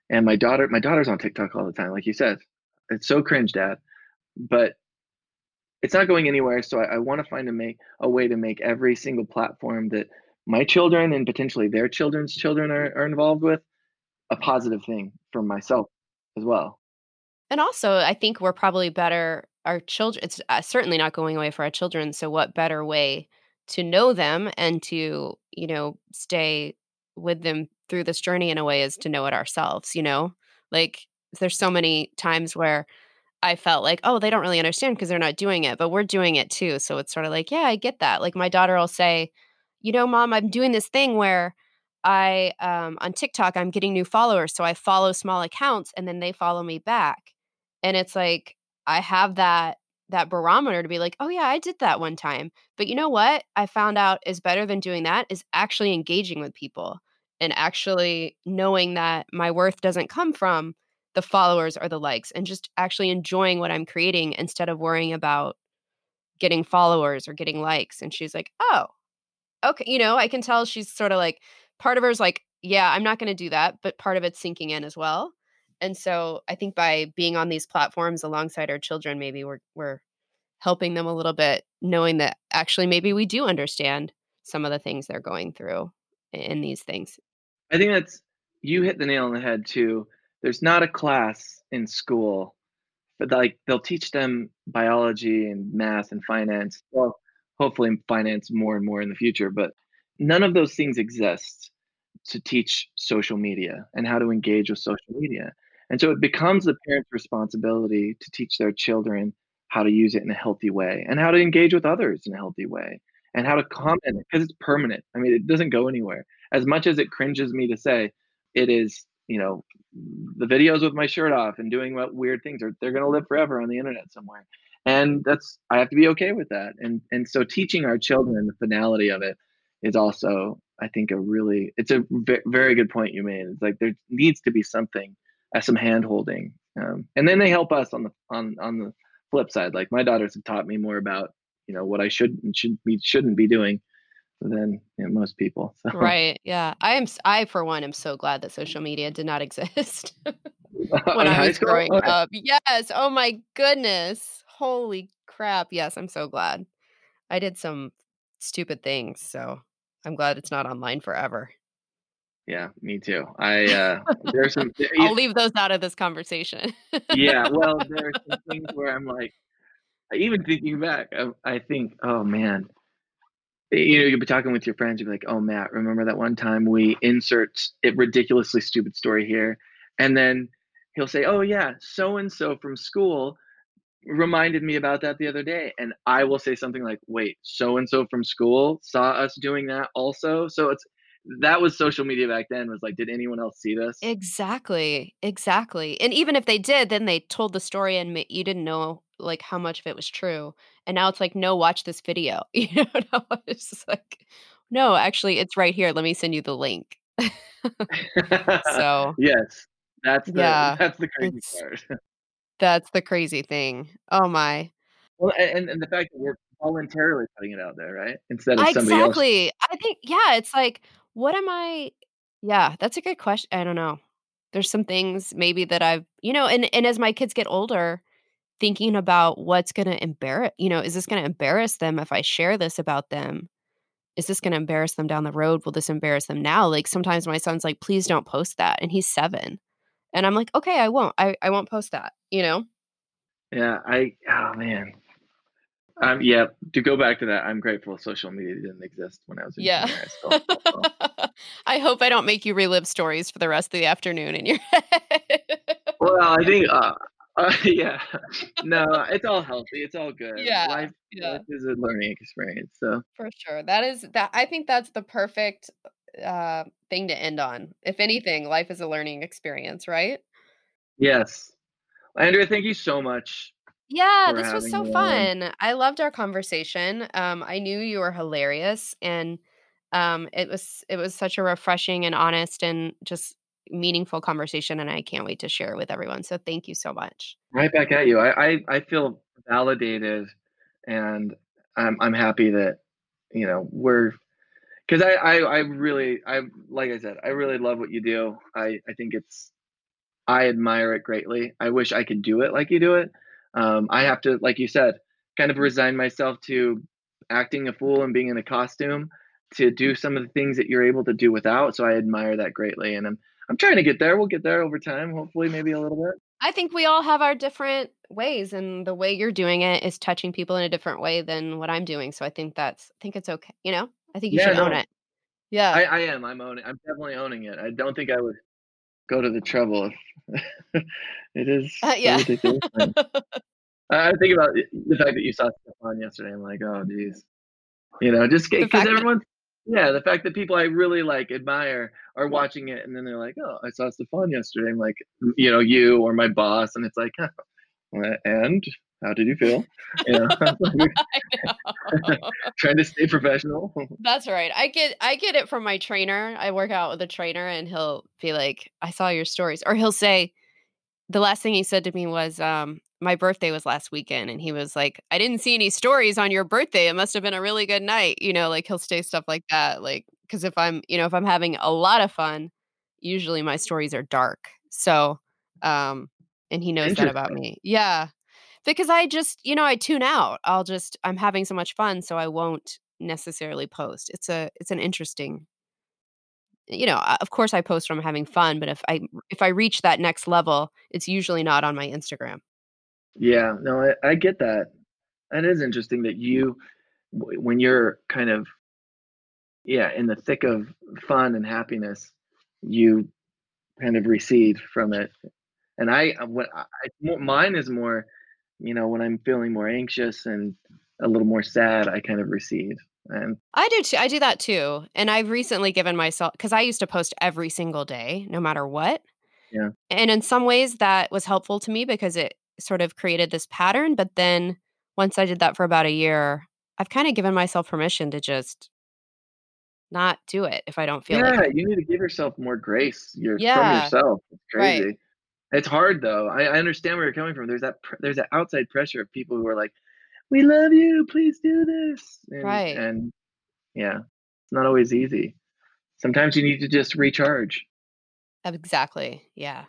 and my daughter my daughter's on TikTok all the time, like you said. "It's so cringe, dad." But it's not going anywhere, so I I wanna find a make a way to make every single platform that my children and potentially their children's children are are involved with a positive thing for myself as well. And also, I think we're probably better our children it's uh, certainly not going away for our children, so what better way to know them and to, you know, stay with them through this journey in a way is to know it ourselves, you know? Like there's so many times where I felt like, oh, they don't really understand because they're not doing it, but we're doing it too. So it's sort of like, yeah, I get that. Like my daughter will say, you know, mom, I'm doing this thing where I um, on TikTok I'm getting new followers, so I follow small accounts and then they follow me back. And it's like I have that that barometer to be like, "Oh yeah, I did that one time." But you know what? I found out is better than doing that is actually engaging with people and actually knowing that my worth doesn't come from the followers or the likes and just actually enjoying what I'm creating instead of worrying about getting followers or getting likes. And she's like, "Oh, okay." You know, I can tell she's sort of like part of her is like, yeah, I'm not going to do that, but part of it's sinking in as well. And so I think by being on these platforms alongside our children, maybe we're we're helping them a little bit, knowing that actually maybe we do understand some of the things they're going through in these things. I think that's you hit the nail on the head too. There's not a class in school, but like they'll teach them biology and math and finance. Well, hopefully finance more and more in the future, but none of those things exist to teach social media and how to engage with social media. And so it becomes the parent's responsibility to teach their children how to use it in a healthy way and how to engage with others in a healthy way and how to comment because it's permanent. I mean, it doesn't go anywhere. As much as it cringes me to say, it is, you know, the videos with my shirt off and doing weird things are they're going to live forever on the internet somewhere. And that's I have to be okay with that. And and so teaching our children the finality of it is also I think a really it's a very good point you made. It's like there needs to be something, uh, some hand holding, um, and then they help us on the on on the flip side. Like my daughters have taught me more about you know what I should and should be shouldn't be doing than you know, most people. So. Right. Yeah. I am. I for one am so glad that social media did not exist when I was growing up. Yes. Oh my goodness. Holy crap. Yes. I'm so glad. I did some stupid things. So I'm glad it's not online forever. Yeah, me too. I uh there's some I'll leave those out of this conversation. yeah, well, there are some things where I'm like even thinking back, I, I think, oh man, you know, you'll be talking with your friends, you'll be like, oh, Matt, remember that one time we insert a ridiculously stupid story here? And then he'll say, oh, yeah, so and so from school reminded me about that the other day and i will say something like wait so and so from school saw us doing that also? So it's that was social media back then was like did anyone else see this? Exactly exactly and even if they did then they told the story and you didn't know like how much of it was true and now it's like no watch this video. You know it's just like no actually it's right here let me send you the link. So yes that's the yeah, that's the crazy part that's the crazy thing. Oh my. Well, and, and the fact that we're voluntarily putting it out there, right? Instead of somebody exactly. I think yeah, it's like, what am I? Yeah, that's a good question. I don't know. There's some things maybe that I've, you know, and and as my kids get older, thinking about what's going to embarrass, you know, is this going to embarrass them if I share this about them? Is this going to embarrass them down the road? Will this embarrass them now? Like sometimes my son's like, please don't post that, and he's seven. And I'm like, okay, I won't. I, I won't post that, you know? Yeah, I oh man. Um yeah, to go back to that, I'm grateful social media didn't exist when I was in yeah. Still, I hope I don't make you relive stories for the rest of the afternoon in your head. well, I think uh, uh, yeah. No, it's all healthy. It's all good. Yeah. Life, yeah. life is a learning experience. So For sure. That is that I think that's the perfect uh, thing to end on. If anything, life is a learning experience, right? Yes. Andrea, thank you so much. Yeah, this was so fun. On. I loved our conversation. Um, I knew you were hilarious, and um, it was it was such a refreshing and honest and just meaningful conversation, and I can't wait to share it with everyone. So thank you so much. Right back at you. I I, I feel validated, and I'm I'm happy that you know we're because I, I I really I like I said I really love what you do. I I think it's I admire it greatly. I wish I could do it like you do it. Um, I have to, like you said, kind of resign myself to acting a fool and being in a costume to do some of the things that you're able to do without. So I admire that greatly, and I'm I'm trying to get there. We'll get there over time, hopefully, maybe a little bit. I think we all have our different ways, and the way you're doing it is touching people in a different way than what I'm doing. So I think that's, I think it's okay. You know, I think you Yeah, should own no. it. Yeah. I, I am. I'm owning. I'm definitely owning it. I don't think I would go to the trouble if it is Uh, yeah. ridiculous. I think about the fact that you saw Stefan yesterday. I'm like, oh, geez. You know, just because fact that- yeah, the fact that people I really like admire are watching it, and then they're like, oh, I saw Stefan yesterday. I'm like, you know, you or my boss, and it's like, huh, and how did you feel? You know, know. trying to stay professional. That's right. I get I get it from my trainer. I work out with a trainer and he'll be like, "I saw your stories." Or he'll say the last thing he said to me was um my birthday was last weekend and he was like, "I didn't see any stories on your birthday. It must have been a really good night." You know, like he'll say stuff like that like cuz if I'm, you know, if I'm having a lot of fun, usually my stories are dark. So, um and he knows that about me. Yeah. Because I just, you know, I tune out. I'll just I'm having so much fun so I won't necessarily post. It's a it's an interesting you know, uh, of course I post I'm having fun, but if I if I reach that next level, it's usually not on my Instagram. Yeah, no, I, I get that. That is interesting that you, when you're kind of, yeah, in the thick of fun and happiness, you kind of recede from it. And I, uh, what I- mine is more, you know, when I'm feeling more anxious and a little more sad, I kind of recede. And I do too. I do that too. And I've recently given myself cuz I used to post every single day no matter what. Yeah. And in some ways that was helpful to me because it sort of created this pattern, but then once I did that for about a year, I've kind of given myself permission to just not do it if I don't feel yeah, like it. you need to give yourself more grace. You're from yourself. It's right. It's hard though. I, I understand where you're coming from. There's that pr- there's that outside pressure of people who are like, "We love you. Please do this." And Right. and yeah, it's not always easy. Sometimes you need to just recharge. Exactly. Yeah.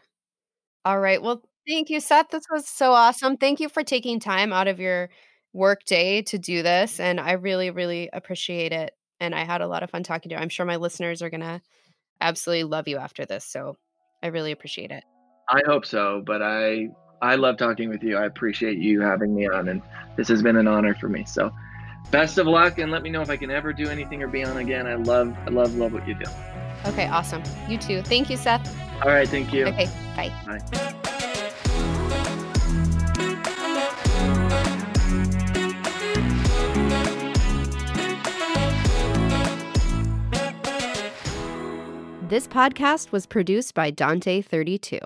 All right. Well, thank you, Seth. This was so awesome. Thank you for taking time out of your work day to do this. And I really, really appreciate it. And I had a lot of fun talking to you. I'm sure my listeners are going to absolutely love you after this. So I really appreciate it. I hope so, but I I love talking with you. I appreciate you having me on, and this has been an honor for me. So, best of luck, and let me know if I can ever do anything or be on again. I love I love love what you do. Okay. Awesome. You too. Thank you, Seth. All right, thank you. Okay. Bye. Bye. This podcast was produced by Dante32.